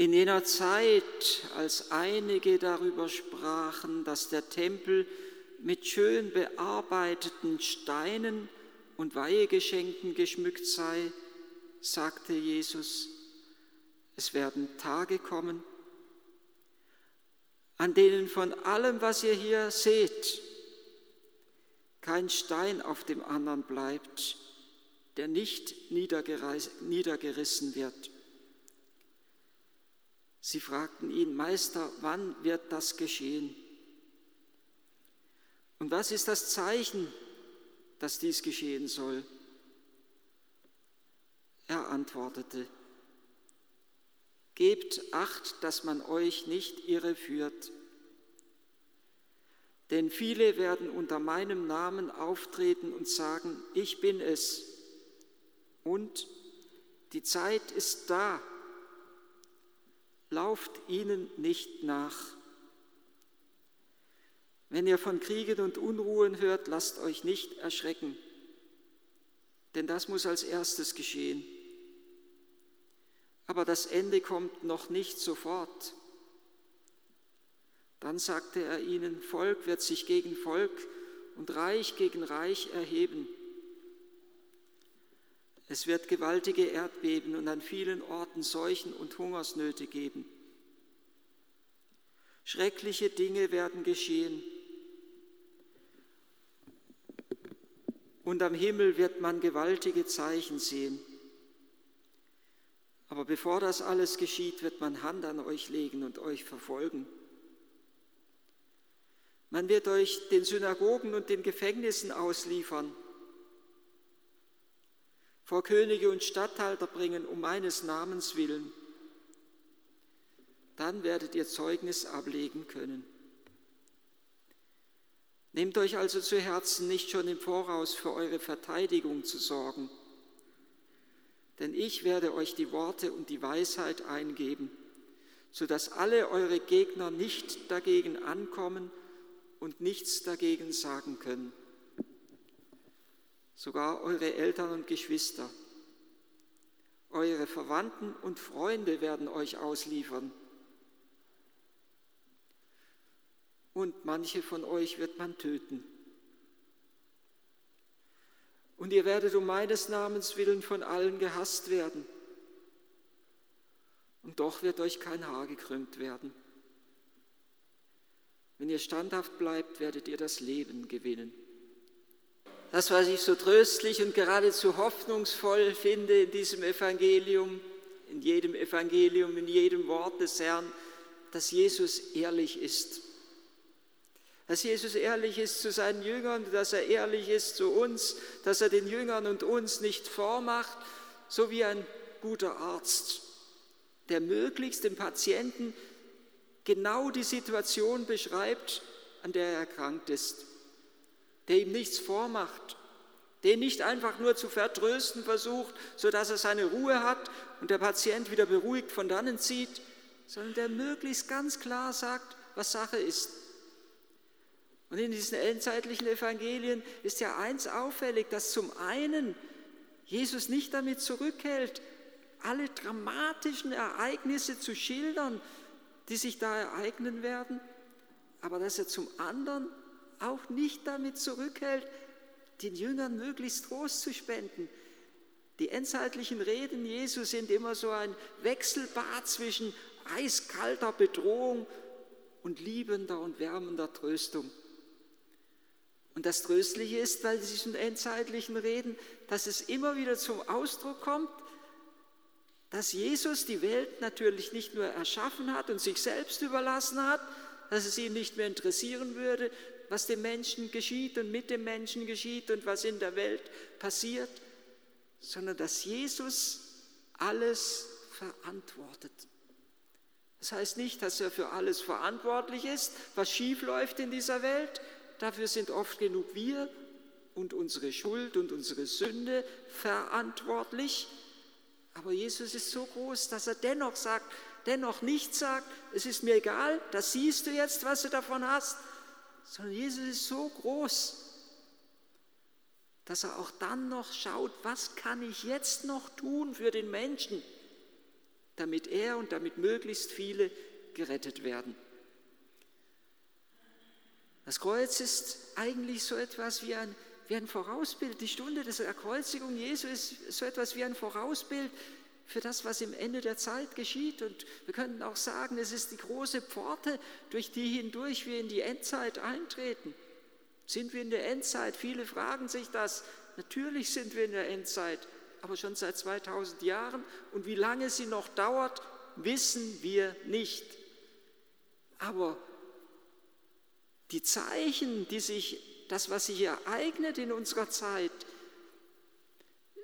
In jener Zeit, als einige darüber sprachen, dass der Tempel mit schön bearbeiteten Steinen und Weihegeschenken geschmückt sei, sagte Jesus, es werden Tage kommen, an denen von allem, was ihr hier seht, kein Stein auf dem anderen bleibt, der nicht niedergerissen wird. Sie fragten ihn, Meister, wann wird das geschehen? Und was ist das Zeichen, dass dies geschehen soll? Er antwortete, Gebt acht, dass man euch nicht irreführt. Denn viele werden unter meinem Namen auftreten und sagen, ich bin es. Und die Zeit ist da. Lauft ihnen nicht nach. Wenn ihr von Kriegen und Unruhen hört, lasst euch nicht erschrecken, denn das muss als erstes geschehen aber das Ende kommt noch nicht sofort. Dann sagte er ihnen, Volk wird sich gegen Volk und Reich gegen Reich erheben. Es wird gewaltige Erdbeben und an vielen Orten Seuchen und Hungersnöte geben. Schreckliche Dinge werden geschehen. Und am Himmel wird man gewaltige Zeichen sehen. Aber bevor das alles geschieht, wird man Hand an euch legen und euch verfolgen. Man wird euch den Synagogen und den Gefängnissen ausliefern, vor Könige und Statthalter bringen um meines Namens willen. Dann werdet ihr Zeugnis ablegen können. Nehmt euch also zu Herzen, nicht schon im Voraus für eure Verteidigung zu sorgen denn ich werde euch die Worte und die Weisheit eingeben, sodass alle eure Gegner nicht dagegen ankommen und nichts dagegen sagen können. Sogar eure Eltern und Geschwister, eure Verwandten und Freunde werden euch ausliefern. Und manche von euch wird man töten und ihr werdet um meines Namens willen von allen gehasst werden. Und doch wird euch kein Haar gekrümmt werden. Wenn ihr standhaft bleibt, werdet ihr das Leben gewinnen. Das, was ich so tröstlich und geradezu hoffnungsvoll finde in diesem Evangelium, in jedem Evangelium, in jedem Wort des Herrn, dass Jesus ehrlich ist. Dass Jesus ehrlich ist zu seinen Jüngern, dass er ehrlich ist zu uns, dass er den Jüngern und uns nicht vormacht, so wie ein guter Arzt, der möglichst dem Patienten genau die Situation beschreibt, an der er erkrankt ist, der ihm nichts vormacht, den nicht einfach nur zu vertrösten versucht, sodass er seine Ruhe hat und der Patient wieder beruhigt von dannen zieht, sondern der möglichst ganz klar sagt, was Sache ist. Und in diesen endzeitlichen Evangelien ist ja eins auffällig, dass zum einen Jesus nicht damit zurückhält, alle dramatischen Ereignisse zu schildern, die sich da ereignen werden, aber dass er zum anderen auch nicht damit zurückhält, den Jüngern möglichst Trost zu spenden. Die endzeitlichen Reden Jesu sind immer so ein Wechselbad zwischen eiskalter Bedrohung und liebender und wärmender Tröstung. Und das Tröstliche ist bei diesen endzeitlichen Reden, dass es immer wieder zum Ausdruck kommt, dass Jesus die Welt natürlich nicht nur erschaffen hat und sich selbst überlassen hat, dass es ihn nicht mehr interessieren würde, was dem Menschen geschieht und mit dem Menschen geschieht und was in der Welt passiert, sondern dass Jesus alles verantwortet. Das heißt nicht, dass er für alles verantwortlich ist, was schief läuft in dieser Welt, Dafür sind oft genug wir und unsere Schuld und unsere Sünde verantwortlich. Aber Jesus ist so groß, dass er dennoch sagt, dennoch nicht sagt, es ist mir egal, das siehst du jetzt, was du davon hast, sondern Jesus ist so groß, dass er auch dann noch schaut, was kann ich jetzt noch tun für den Menschen, damit er und damit möglichst viele gerettet werden. Das Kreuz ist eigentlich so etwas wie ein, wie ein Vorausbild. Die Stunde der Erkreuzigung Jesu ist so etwas wie ein Vorausbild für das, was im Ende der Zeit geschieht. Und wir könnten auch sagen, es ist die große Pforte, durch die hindurch wir in die Endzeit eintreten. Sind wir in der Endzeit? Viele fragen sich das. Natürlich sind wir in der Endzeit, aber schon seit 2000 Jahren. Und wie lange sie noch dauert, wissen wir nicht. Aber die Zeichen, die sich, das, was sich ereignet in unserer Zeit,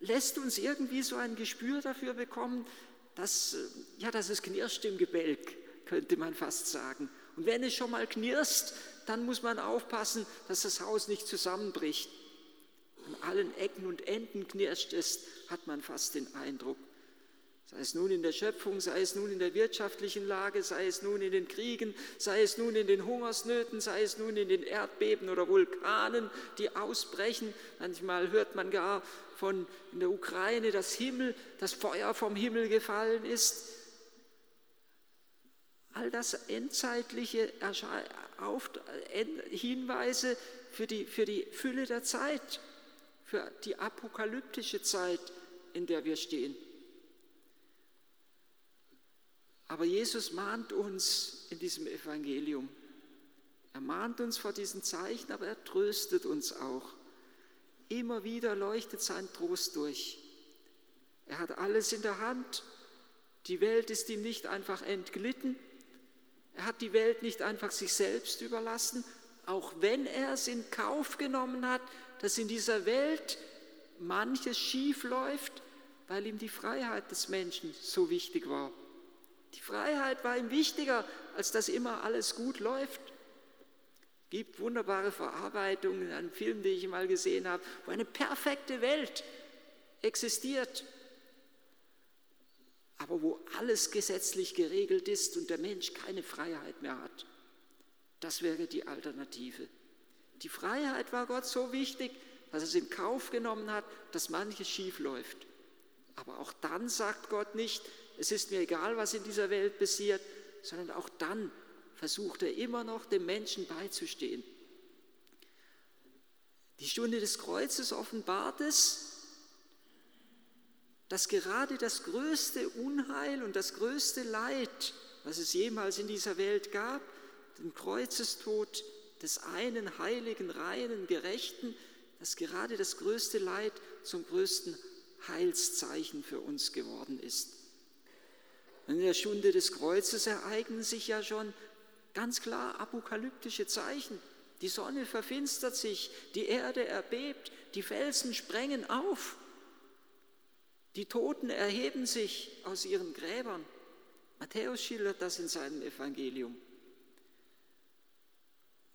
lässt uns irgendwie so ein Gespür dafür bekommen, dass, ja, dass es knirscht im Gebälk, könnte man fast sagen. Und wenn es schon mal knirscht, dann muss man aufpassen, dass das Haus nicht zusammenbricht. An allen Ecken und Enden knirscht es, hat man fast den Eindruck. Sei es nun in der Schöpfung, sei es nun in der wirtschaftlichen Lage, sei es nun in den Kriegen, sei es nun in den Hungersnöten, sei es nun in den Erdbeben oder Vulkanen, die ausbrechen. Manchmal hört man gar von in der Ukraine, dass Himmel, das Feuer vom Himmel gefallen ist. All das endzeitliche Hinweise für die, für die Fülle der Zeit, für die apokalyptische Zeit, in der wir stehen. Aber Jesus mahnt uns in diesem Evangelium. Er mahnt uns vor diesen Zeichen, aber er tröstet uns auch. Immer wieder leuchtet sein Trost durch. Er hat alles in der Hand. Die Welt ist ihm nicht einfach entglitten. Er hat die Welt nicht einfach sich selbst überlassen, auch wenn er es in Kauf genommen hat, dass in dieser Welt manches schief läuft, weil ihm die Freiheit des Menschen so wichtig war. Die Freiheit war ihm wichtiger, als dass immer alles gut läuft. Gibt wunderbare Verarbeitungen an Filmen, die ich mal gesehen habe, wo eine perfekte Welt existiert, aber wo alles gesetzlich geregelt ist und der Mensch keine Freiheit mehr hat. Das wäre die Alternative. Die Freiheit war Gott so wichtig, dass er es in Kauf genommen hat, dass manches schief läuft. Aber auch dann sagt Gott nicht, es ist mir egal, was in dieser Welt passiert, sondern auch dann versucht er immer noch dem Menschen beizustehen. Die Stunde des Kreuzes offenbart es, dass gerade das größte Unheil und das größte Leid, was es jemals in dieser Welt gab, den Kreuzestod des einen heiligen, reinen, gerechten, dass gerade das größte Leid zum größten Heilszeichen für uns geworden ist. In der Stunde des Kreuzes ereignen sich ja schon ganz klar apokalyptische Zeichen. Die Sonne verfinstert sich, die Erde erbebt, die Felsen sprengen auf, die Toten erheben sich aus ihren Gräbern. Matthäus schildert das in seinem Evangelium.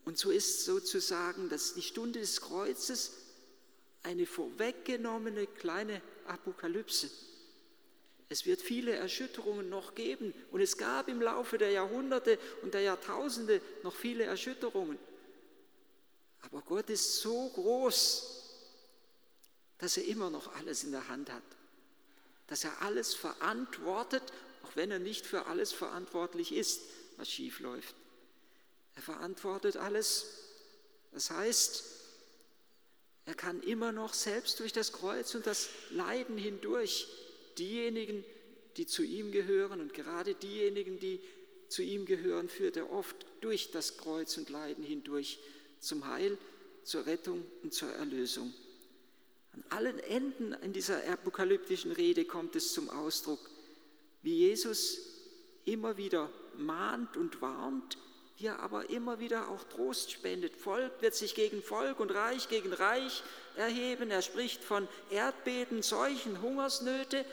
Und so ist sozusagen dass die Stunde des Kreuzes eine vorweggenommene kleine Apokalypse. Es wird viele Erschütterungen noch geben und es gab im Laufe der Jahrhunderte und der Jahrtausende noch viele Erschütterungen. Aber Gott ist so groß, dass er immer noch alles in der Hand hat, dass er alles verantwortet, auch wenn er nicht für alles verantwortlich ist, was schief läuft. Er verantwortet alles. Das heißt, er kann immer noch selbst durch das Kreuz und das Leiden hindurch diejenigen, die zu ihm gehören und gerade diejenigen, die zu ihm gehören, führt er oft durch das Kreuz und Leiden hindurch zum Heil, zur Rettung und zur Erlösung. An allen Enden in dieser apokalyptischen Rede kommt es zum Ausdruck, wie Jesus immer wieder mahnt und warnt, wie er aber immer wieder auch Trost spendet. Volk wird sich gegen Volk und Reich gegen Reich erheben. Er spricht von Erdbeben, Seuchen, Hungersnöte,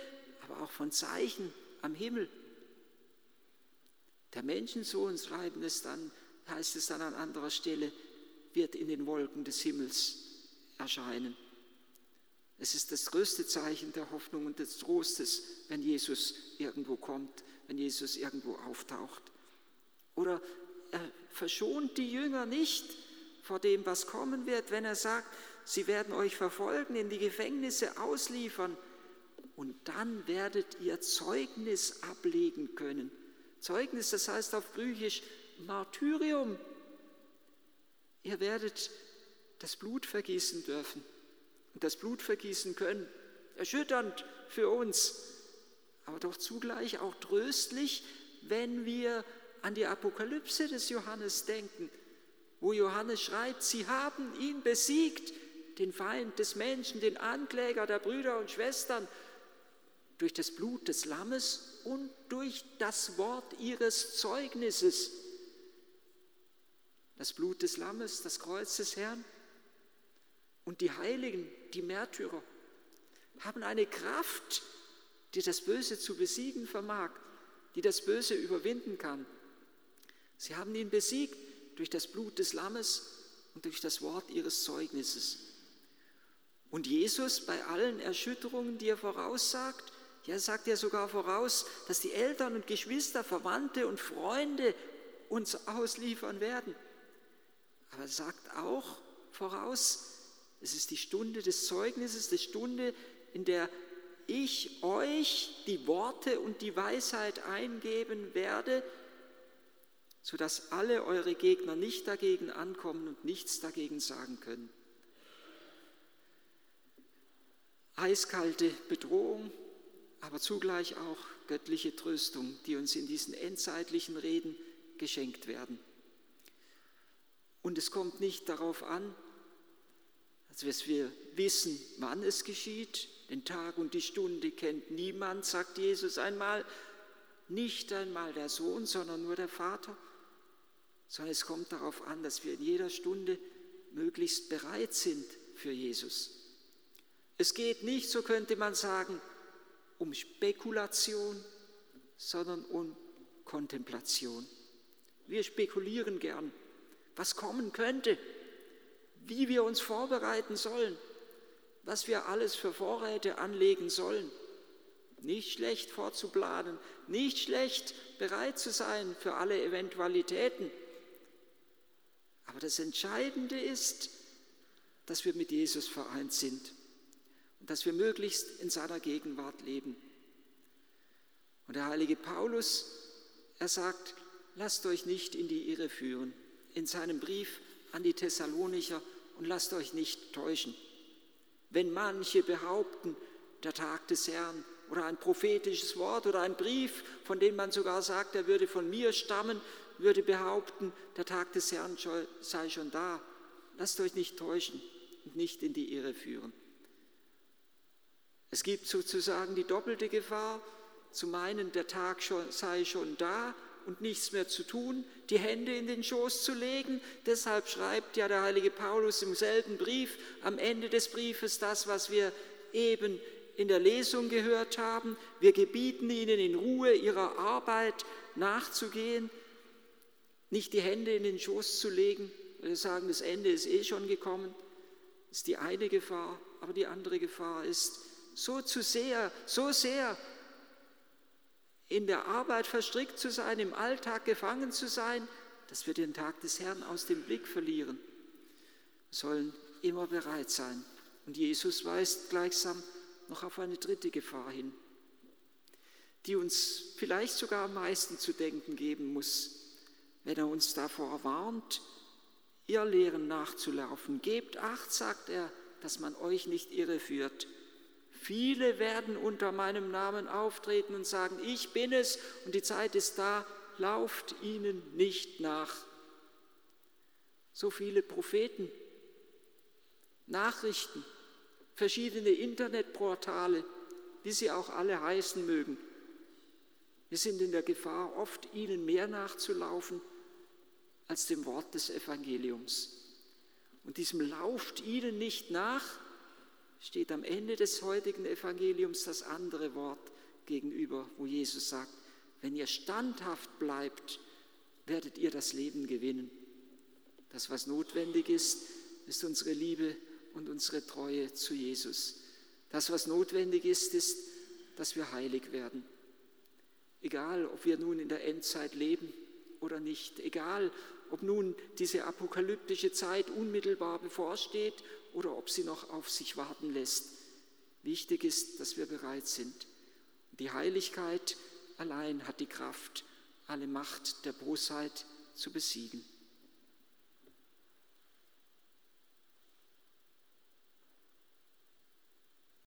aber auch von Zeichen am Himmel. Der Menschensohn, schreiben es dann, heißt es dann an anderer Stelle, wird in den Wolken des Himmels erscheinen. Es ist das größte Zeichen der Hoffnung und des Trostes, wenn Jesus irgendwo kommt, wenn Jesus irgendwo auftaucht. Oder er verschont die Jünger nicht vor dem, was kommen wird, wenn er sagt, sie werden euch verfolgen, in die Gefängnisse ausliefern, und dann werdet ihr Zeugnis ablegen können. Zeugnis, das heißt auf Griechisch Martyrium. Ihr werdet das Blut vergießen dürfen und das Blut vergießen können. Erschütternd für uns, aber doch zugleich auch tröstlich, wenn wir an die Apokalypse des Johannes denken, wo Johannes schreibt, sie haben ihn besiegt, den Feind des Menschen, den Ankläger der Brüder und Schwestern, durch das Blut des Lammes und durch das Wort ihres Zeugnisses. Das Blut des Lammes, das Kreuz des Herrn und die Heiligen, die Märtyrer, haben eine Kraft, die das Böse zu besiegen vermag, die das Böse überwinden kann. Sie haben ihn besiegt durch das Blut des Lammes und durch das Wort ihres Zeugnisses. Und Jesus bei allen Erschütterungen, die er voraussagt, ja, sagt er sogar voraus, dass die Eltern und Geschwister, Verwandte und Freunde uns ausliefern werden. Aber er sagt auch voraus, es ist die Stunde des Zeugnisses, die Stunde, in der ich euch die Worte und die Weisheit eingeben werde, sodass alle eure Gegner nicht dagegen ankommen und nichts dagegen sagen können. Eiskalte Bedrohung, aber zugleich auch göttliche Tröstung, die uns in diesen endzeitlichen Reden geschenkt werden. Und es kommt nicht darauf an, dass wir wissen, wann es geschieht, den Tag und die Stunde kennt niemand, sagt Jesus einmal, nicht einmal der Sohn, sondern nur der Vater, sondern es kommt darauf an, dass wir in jeder Stunde möglichst bereit sind für Jesus. Es geht nicht, so könnte man sagen, um Spekulation, sondern um Kontemplation. Wir spekulieren gern, was kommen könnte, wie wir uns vorbereiten sollen, was wir alles für Vorräte anlegen sollen. Nicht schlecht vorzuplanen, nicht schlecht bereit zu sein für alle Eventualitäten. Aber das Entscheidende ist, dass wir mit Jesus vereint sind dass wir möglichst in seiner Gegenwart leben. Und der heilige Paulus, er sagt, lasst euch nicht in die Irre führen, in seinem Brief an die Thessalonicher und lasst euch nicht täuschen. Wenn manche behaupten, der Tag des Herrn oder ein prophetisches Wort oder ein Brief, von dem man sogar sagt, er würde von mir stammen, würde behaupten, der Tag des Herrn sei schon da. Lasst euch nicht täuschen und nicht in die Irre führen. Es gibt sozusagen die doppelte Gefahr, zu meinen, der Tag sei schon da und nichts mehr zu tun, die Hände in den Schoß zu legen. Deshalb schreibt ja der heilige Paulus im selben Brief, am Ende des Briefes, das, was wir eben in der Lesung gehört haben. Wir gebieten ihnen in Ruhe ihrer Arbeit nachzugehen, nicht die Hände in den Schoß zu legen, wir sagen, das Ende ist eh schon gekommen. Das ist die eine Gefahr, aber die andere Gefahr ist, so zu sehr, so sehr in der Arbeit verstrickt zu sein, im Alltag gefangen zu sein, dass wir den Tag des Herrn aus dem Blick verlieren. Wir sollen immer bereit sein. Und Jesus weist gleichsam noch auf eine dritte Gefahr hin, die uns vielleicht sogar am meisten zu denken geben muss, wenn er uns davor warnt, ihr Lehren nachzulaufen. Gebt acht, sagt er, dass man euch nicht irreführt. Viele werden unter meinem Namen auftreten und sagen, ich bin es und die Zeit ist da, lauft ihnen nicht nach. So viele Propheten, Nachrichten, verschiedene Internetportale, wie sie auch alle heißen mögen. Wir sind in der Gefahr, oft ihnen mehr nachzulaufen als dem Wort des Evangeliums. Und diesem lauft ihnen nicht nach, steht am Ende des heutigen Evangeliums das andere Wort gegenüber, wo Jesus sagt, wenn ihr standhaft bleibt, werdet ihr das Leben gewinnen. Das, was notwendig ist, ist unsere Liebe und unsere Treue zu Jesus. Das, was notwendig ist, ist, dass wir heilig werden. Egal, ob wir nun in der Endzeit leben oder nicht, egal, ob nun diese apokalyptische Zeit unmittelbar bevorsteht oder ob sie noch auf sich warten lässt. Wichtig ist, dass wir bereit sind. Die Heiligkeit allein hat die Kraft, alle Macht der Bosheit zu besiegen.